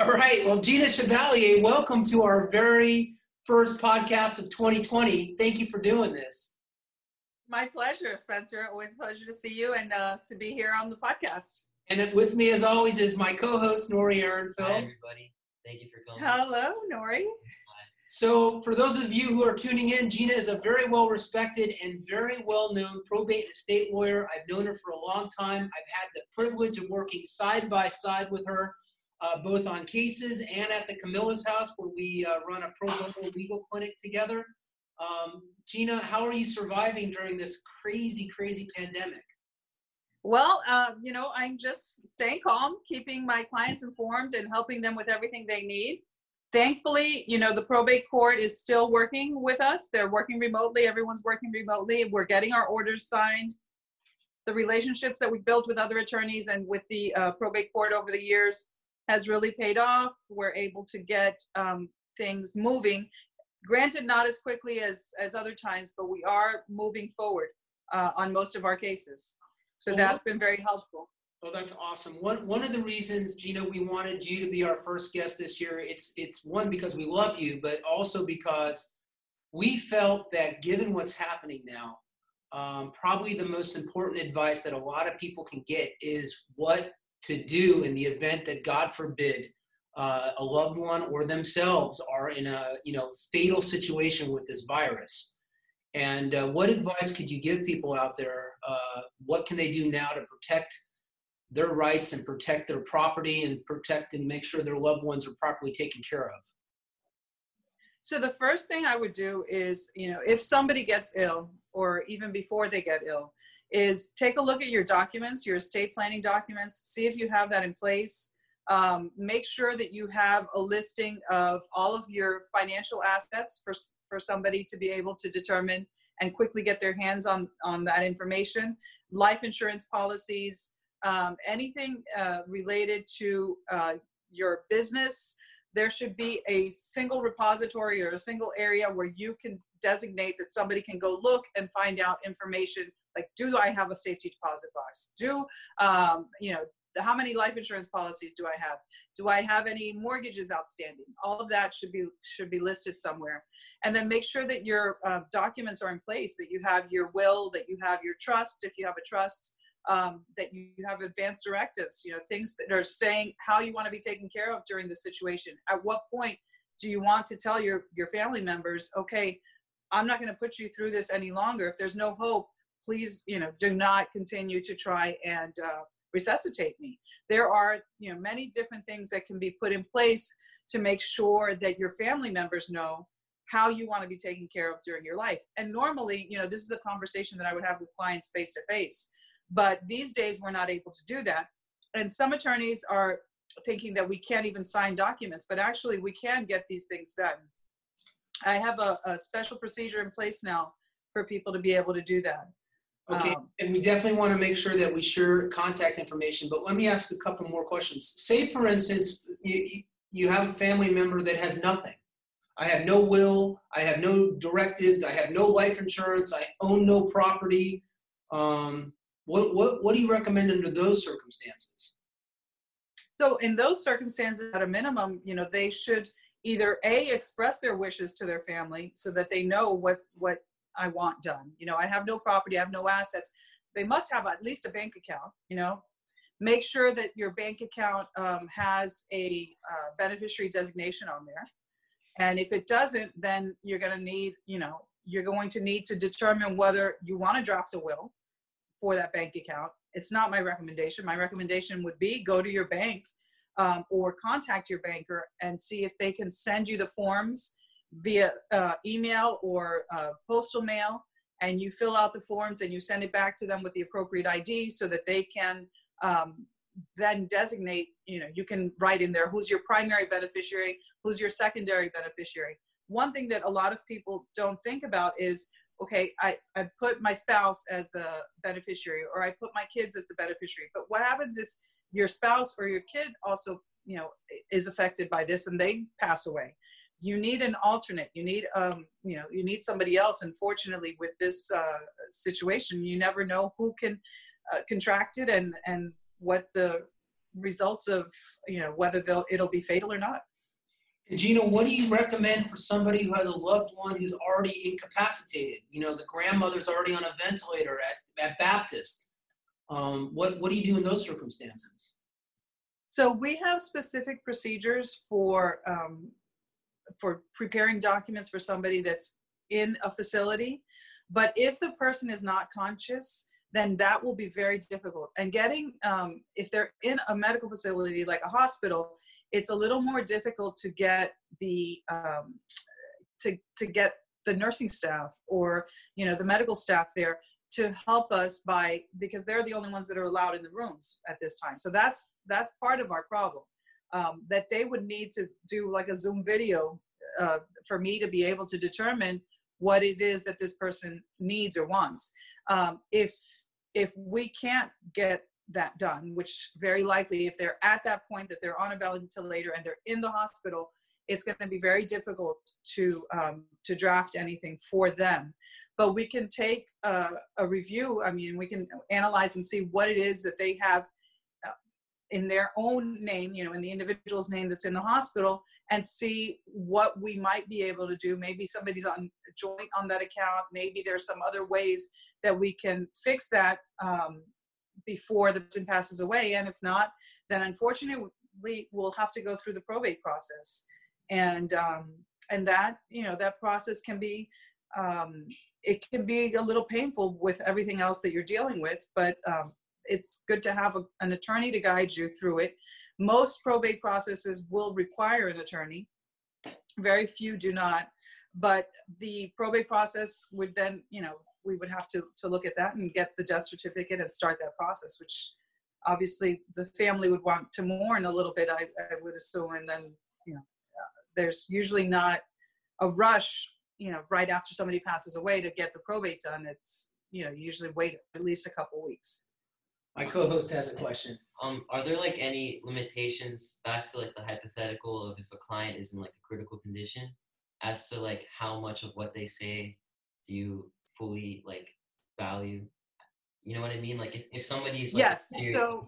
All right. Well, Gina Chevallier, welcome to our very first podcast of 2020. Thank you for doing this. My pleasure, Spencer. Always a pleasure to see you and uh, to be here on the podcast. And with me, as always, is my co-host Nori Ehrenfeld. Hi, everybody. Thank you for coming. Hello, Nori. So, for those of you who are tuning in, Gina is a very well respected and very well known probate estate lawyer. I've known her for a long time. I've had the privilege of working side by side with her, uh, both on cases and at the Camillus house, where we uh, run a pro bono legal clinic together. Um, Gina, how are you surviving during this crazy, crazy pandemic? Well, uh, you know, I'm just staying calm, keeping my clients informed, and helping them with everything they need thankfully, you know, the probate court is still working with us. They're working remotely. Everyone's working remotely. We're getting our orders signed. The relationships that we've built with other attorneys and with the uh, probate court over the years has really paid off. We're able to get um, things moving. Granted, not as quickly as as other times, but we are moving forward uh, on most of our cases. So that's been very helpful. Oh, that's awesome. One one of the reasons, Gina, we wanted you to be our first guest this year. It's it's one because we love you, but also because we felt that given what's happening now, um, probably the most important advice that a lot of people can get is what to do in the event that God forbid uh, a loved one or themselves are in a you know fatal situation with this virus. And uh, what advice could you give people out there? Uh, what can they do now to protect? their rights and protect their property and protect and make sure their loved ones are properly taken care of? So the first thing I would do is, you know, if somebody gets ill or even before they get ill, is take a look at your documents, your estate planning documents, see if you have that in place. Um, make sure that you have a listing of all of your financial assets for, for somebody to be able to determine and quickly get their hands on, on that information. Life insurance policies, um, anything uh, related to uh, your business, there should be a single repository or a single area where you can designate that somebody can go look and find out information like do i have a safety deposit box do um, you know how many life insurance policies do i have do i have any mortgages outstanding all of that should be should be listed somewhere and then make sure that your uh, documents are in place that you have your will that you have your trust if you have a trust um, that you have advanced directives, you know, things that are saying how you want to be taken care of during the situation. At what point do you want to tell your, your family members, okay, I'm not going to put you through this any longer. If there's no hope, please, you know, do not continue to try and uh, resuscitate me. There are, you know, many different things that can be put in place to make sure that your family members know how you want to be taken care of during your life. And normally, you know, this is a conversation that I would have with clients face to face. But these days, we're not able to do that. And some attorneys are thinking that we can't even sign documents, but actually, we can get these things done. I have a, a special procedure in place now for people to be able to do that. Okay, um, and we definitely want to make sure that we share contact information, but let me ask a couple more questions. Say, for instance, you, you have a family member that has nothing. I have no will, I have no directives, I have no life insurance, I own no property. Um, what, what, what do you recommend under those circumstances? So in those circumstances, at a minimum, you know, they should either a express their wishes to their family so that they know what what I want done. You know, I have no property, I have no assets. They must have at least a bank account. You know, make sure that your bank account um, has a uh, beneficiary designation on there. And if it doesn't, then you're going to need, you know, you're going to need to determine whether you want to draft a will for that bank account. It's not my recommendation. My recommendation would be go to your bank um, or contact your banker and see if they can send you the forms via uh, email or uh, postal mail. And you fill out the forms and you send it back to them with the appropriate ID so that they can um, then designate, you know, you can write in there who's your primary beneficiary, who's your secondary beneficiary. One thing that a lot of people don't think about is okay, I, I put my spouse as the beneficiary or I put my kids as the beneficiary. But what happens if your spouse or your kid also, you know, is affected by this and they pass away? You need an alternate. You need, um, you know, you need somebody else. Unfortunately, with this uh, situation, you never know who can uh, contract it and and what the results of you know whether they'll it'll be fatal or not. And Gina, what do you recommend for somebody who has a loved one who's already incapacitated? You know, the grandmother's already on a ventilator at, at Baptist. Um, what what do you do in those circumstances? So we have specific procedures for um, for preparing documents for somebody that's in a facility. But if the person is not conscious, then that will be very difficult. And getting, um, if they're in a medical facility like a hospital, it's a little more difficult to get the um, to to get the nursing staff or you know the medical staff there to help us by because they're the only ones that are allowed in the rooms at this time. So that's that's part of our problem. Um, that they would need to do like a Zoom video uh, for me to be able to determine what it is that this person needs or wants. Um, if if we can't get that done, which very likely, if they're at that point that they're on a ventilator and they're in the hospital, it's going to be very difficult to um, to draft anything for them. But we can take a, a review. I mean, we can analyze and see what it is that they have uh, in their own name, you know, in the individual's name that's in the hospital, and see what we might be able to do. Maybe somebody's on joint on that account. Maybe there's some other ways that we can fix that um, before the person passes away. And if not, then unfortunately we'll have to go through the probate process. And um, and that you know that process can be um, it can be a little painful with everything else that you're dealing with, but um, it's good to have a, an attorney to guide you through it. Most probate processes will require an attorney. Very few do not, but the probate process would then, you know, we would have to, to look at that and get the death certificate and start that process, which obviously the family would want to mourn a little bit, I, I would assume. And then, you know, uh, there's usually not a rush, you know, right after somebody passes away to get the probate done. It's, you know, you usually wait at least a couple weeks. My co-host has a question. Um, are there like any limitations back to like the hypothetical of if a client is in like a critical condition as to like how much of what they say do you fully like value. You know what I mean? Like if, if somebody's like, yes. So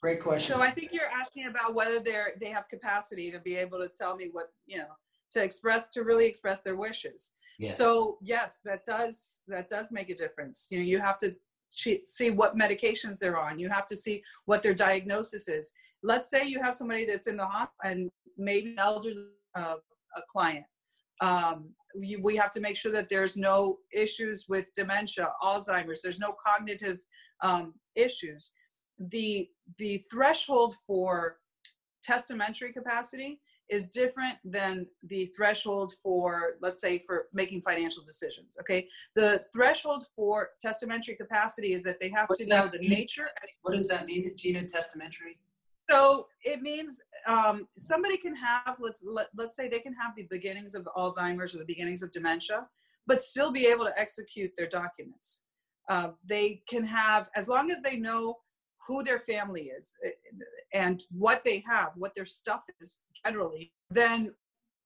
great question. So I think you're asking about whether they're they have capacity to be able to tell me what you know to express to really express their wishes. Yeah. So yes, that does that does make a difference. You know, you have to see what medications they're on. You have to see what their diagnosis is. Let's say you have somebody that's in the hospital and maybe an elderly uh, a client. Um, you, we have to make sure that there's no issues with dementia, Alzheimer's. There's no cognitive um, issues. The the threshold for testamentary capacity is different than the threshold for, let's say, for making financial decisions. Okay, the threshold for testamentary capacity is that they have what to know the mean? nature. What does that mean, Gina? Testamentary? So it means um, somebody can have let's let, let's say they can have the beginnings of Alzheimer's or the beginnings of dementia, but still be able to execute their documents. Uh, they can have as long as they know who their family is eh, and what they have, what their stuff is generally, then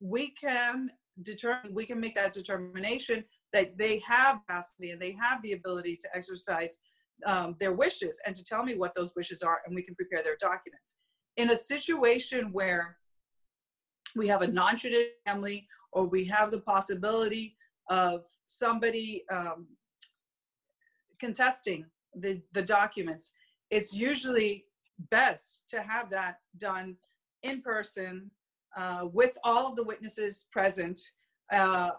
we can determine we can make that determination that they have capacity and they have the ability to exercise um, their wishes and to tell me what those wishes are, and we can prepare their documents. In a situation where we have a non traditional family or we have the possibility of somebody um, contesting the, the documents, it's usually best to have that done in person uh, with all of the witnesses present. Uh,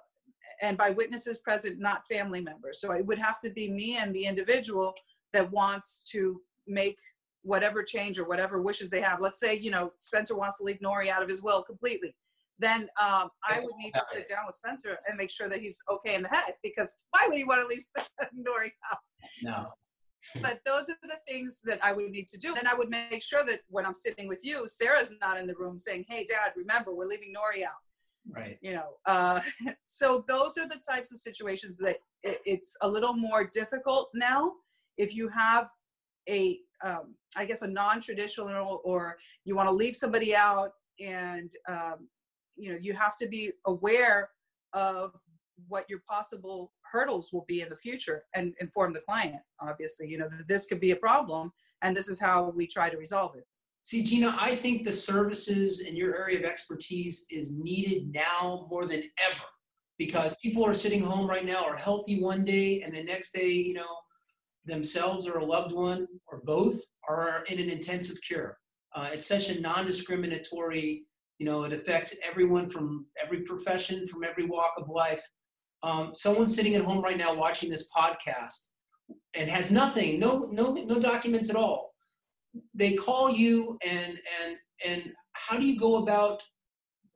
and by witnesses present, not family members. So it would have to be me and the individual that wants to make whatever change or whatever wishes they have. Let's say, you know, Spencer wants to leave Nori out of his will completely. Then um, I would need to sit down with Spencer and make sure that he's okay in the head because why would he want to leave Nori out? No. but those are the things that I would need to do. Then I would make sure that when I'm sitting with you, Sarah's not in the room saying, "Hey, Dad, remember we're leaving Nori out." Right. You know. Uh, so those are the types of situations that it, it's a little more difficult now if you have a um, I guess a non-traditional or you want to leave somebody out and um, you know you have to be aware of what your possible hurdles will be in the future and inform the client obviously you know that this could be a problem and this is how we try to resolve it See, Gina, I think the services in your area of expertise is needed now more than ever because people are sitting home right now are healthy one day and the next day, you know, themselves or a loved one or both are in an intensive care. Uh, it's such a non-discriminatory, you know, it affects everyone from every profession, from every walk of life. Um, someone sitting at home right now watching this podcast and has nothing, no, no, no documents at all. They call you and and and how do you go about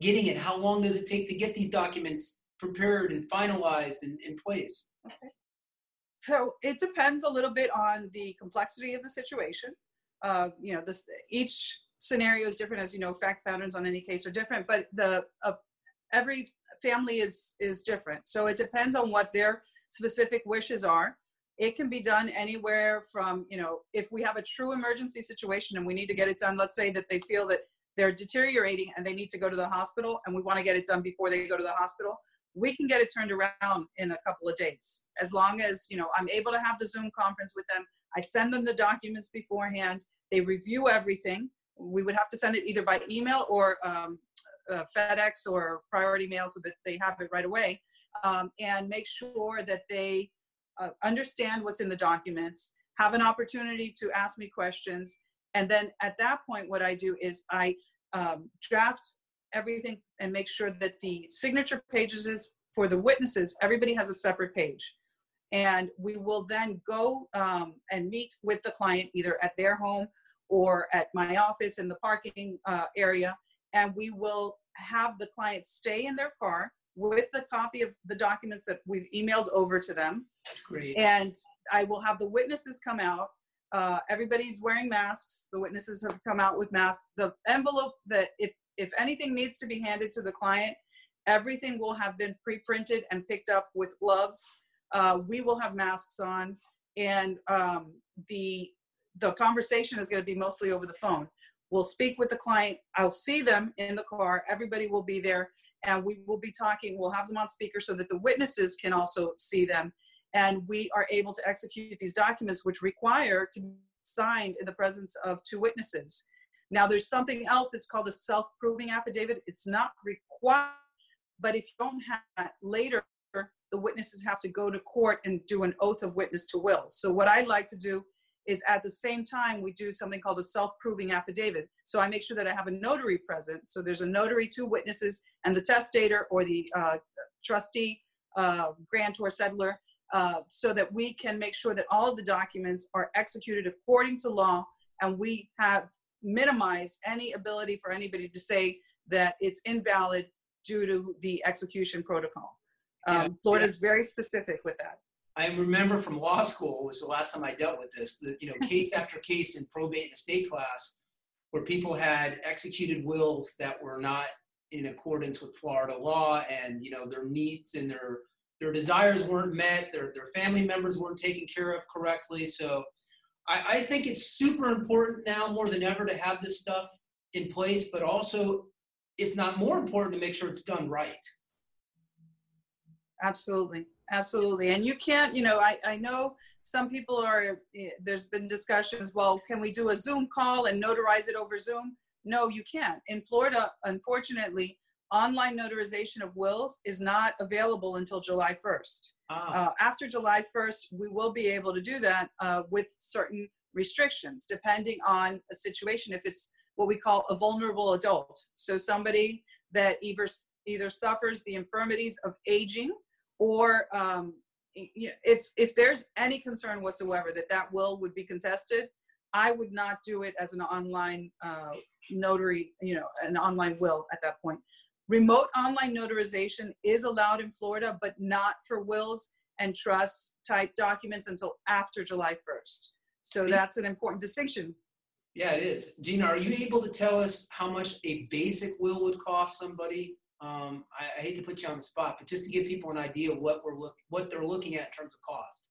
getting it? How long does it take to get these documents prepared and finalized and in place? Okay. so it depends a little bit on the complexity of the situation. Uh, you know this each scenario is different as you know fact patterns on any case are different but the uh, every family is is different. So it depends on what their specific wishes are. It can be done anywhere from you know if we have a true emergency situation and we need to get it done let's say that they feel that they're deteriorating and they need to go to the hospital and we want to get it done before they go to the hospital we can get it turned around in a couple of days. As long as you know i'm able to have the zoom conference with them i send them the documents beforehand they review everything. We would have to send it either by email or um, uh, fedex or priority mail so that they have it right away um, and make sure that they uh, understand what's in the documents, have an opportunity to ask me questions. And then at that point, what I do is I um, draft everything and make sure that the signature pages is for the witnesses, everybody has a separate page. And we will then go um, and meet with the client either at their home or at my office in the parking uh, area. And we will have the client stay in their car with the copy of the documents that we've emailed over to them. Great. And I will have the witnesses come out. Uh, everybody's wearing masks. The witnesses have come out with masks. The envelope that if if anything needs to be handed to the client, everything will have been pre-printed and picked up with gloves. Uh, we will have masks on, and um, the the conversation is going to be mostly over the phone. We'll speak with the client. I'll see them in the car. Everybody will be there and we will be talking. We'll have them on speaker so that the witnesses can also see them. And we are able to execute these documents, which require to be signed in the presence of two witnesses. Now, there's something else that's called a self proving affidavit. It's not required, but if you don't have that later, the witnesses have to go to court and do an oath of witness to will. So, what I like to do is at the same time we do something called a self-proving affidavit. So I make sure that I have a notary present. So there's a notary, two witnesses, and the testator or the uh, trustee, uh, grantor, settlor, uh, so that we can make sure that all of the documents are executed according to law, and we have minimized any ability for anybody to say that it's invalid due to the execution protocol. Um, yeah, Florida is very specific with that. I remember from law school was the last time I dealt with this. The, you know, case after case in probate and estate class, where people had executed wills that were not in accordance with Florida law, and you know their needs and their their desires weren't met. Their their family members weren't taken care of correctly. So, I, I think it's super important now more than ever to have this stuff in place, but also, if not more important, to make sure it's done right. Absolutely absolutely and you can't you know i i know some people are eh, there's been discussions well can we do a zoom call and notarize it over zoom? No you can't. In florida unfortunately online notarization of wills is not available until july 1st ah. uh, after july 1st we will be able to do that uh, with certain restrictions depending on a situation if it's what we call a vulnerable adult. So somebody that either either suffers the infirmities of aging or um, if if there's any concern whatsoever that that will would be contested, I would not do it as an online uh, notary, you know, an online will at that point. Remote online notarization is allowed in Florida, but not for wills and trust type documents until after July 1st. So that's an important distinction. Yeah, it is. Gina, are you able to tell us how much a basic will would cost somebody um, I, I, hate to put you on the spot, but just to give people an idea of what we're look what they're looking at in terms of cost.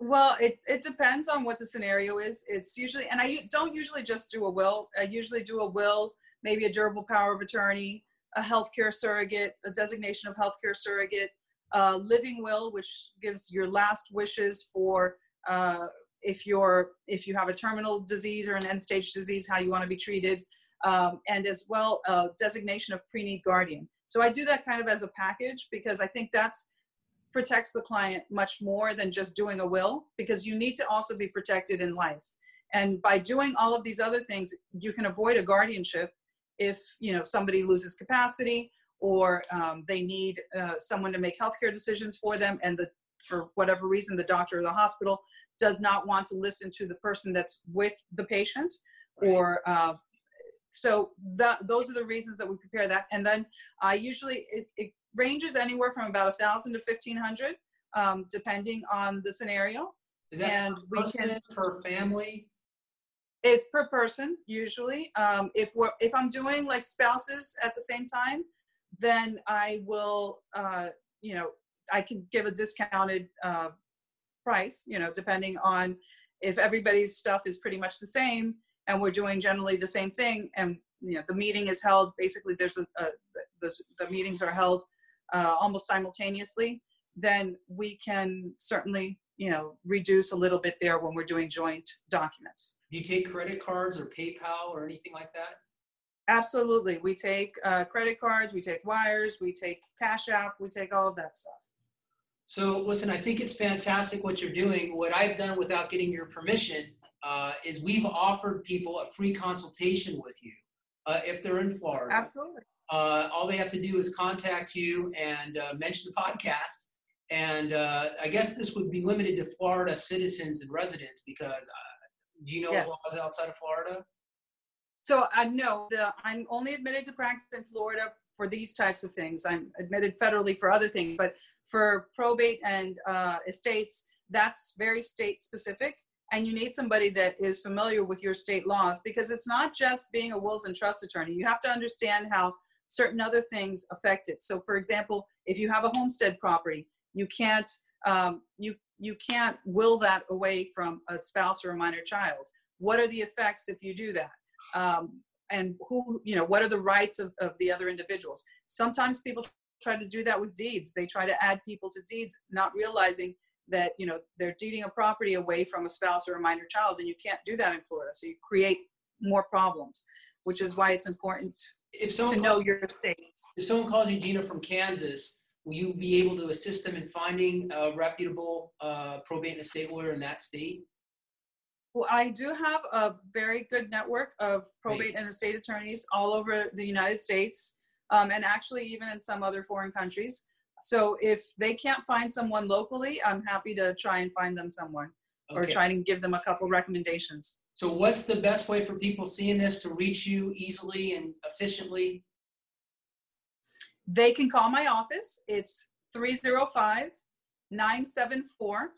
Well, it, it depends on what the scenario is. It's usually, and I don't usually just do a will. I usually do a will, maybe a durable power of attorney, a healthcare surrogate, a designation of healthcare surrogate, a living will, which gives your last wishes for uh, if you're if you have a terminal disease or an end stage disease, how you want to be treated, um, and as well a designation of pre-need guardian. So I do that kind of as a package because I think that's protects the client much more than just doing a will because you need to also be protected in life. And by doing all of these other things, you can avoid a guardianship if you know somebody loses capacity or um, they need uh, someone to make healthcare decisions for them and the for whatever reason the doctor or the hospital does not want to listen to the person that's with the patient Right. or uh, so that those are the reasons that we prepare that. And then i usually it, it ranges anywhere from about a thousand to fifteen hundred um, depending on the scenario. Is that and per we can- per family? it's per person usually. Um, if we're if i'm doing like spouses at the same time then i will uh, you know i can give a discounted uh, price you know depending on if everybody's stuff is pretty much the same and we're doing generally the same thing and you know the meeting is held basically there's a, a the, the meetings are held uh, almost simultaneously then we can certainly you know reduce a little bit there when we're doing joint documents Do you take credit cards or PayPal or anything like that? Absolutely. We take uh, credit cards, we take wires, we take Cash App, we take all of that stuff. So listen, I think it's fantastic what you're doing. What I've done without getting your permission uh, is we've offered people a free consultation with you uh, if they're in Florida. Absolutely. Uh, all they have to do is contact you and uh, mention the podcast. And uh, I guess this would be limited to Florida citizens and residents because uh, do you know Yes. laws outside of Florida? So I know the I'm only admitted to practice in Florida for these types of things. I'm admitted federally for other things, but for probate and uh, estates, that's very state specific. And you need somebody that is familiar with your state laws because it's not just being a wills and trust attorney. You have to understand how certain other things affect it. So, for example, if you have a homestead property, you can't um, you you can't will that away from a spouse or a minor child. What are the effects if you do that? um, and who you know what are the rights of, of the other individuals sometimes people try to do that with deeds they try to add people to deeds not realizing that you know they're deeding a property away from a spouse or a minor child and you can't do that in florida so you create more problems which is why it's important If to know calls, your states if someone calls you Gina from Kansas, will you be able to assist them in finding a reputable uh, probate and estate lawyer in that state? Well, I do have a very good network of probate and estate attorneys all over the United States, um, and actually even in some other foreign countries. So if they can't find someone locally, I'm happy to try and find them someone or Okay. try and give them a couple recommendations. So what's the best way for people seeing this to reach you easily and efficiently? They can call my office. It's 305 974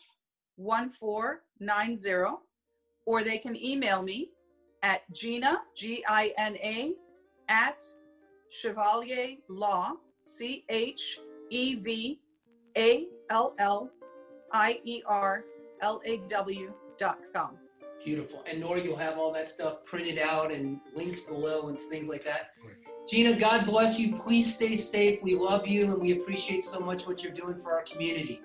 1490, or they can email me at Gina, G I N A, at Chevallier Law, C H E V A L L I E R L A W dot com. Beautiful. And Nora, you'll have all that stuff printed out and links below and things like that. Gina, God bless you. Please stay safe. We love you and we appreciate so much what you're doing for our community.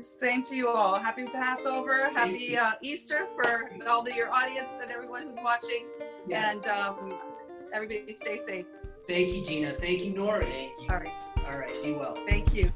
Same to you all. Happy Passover. Thank Happy uh, Easter for all of your audience and everyone who's watching. Yeah. And um, everybody stay safe. Thank you, Gina. Thank you, Nora. Thank you. All right. All right. Be well. Thank you.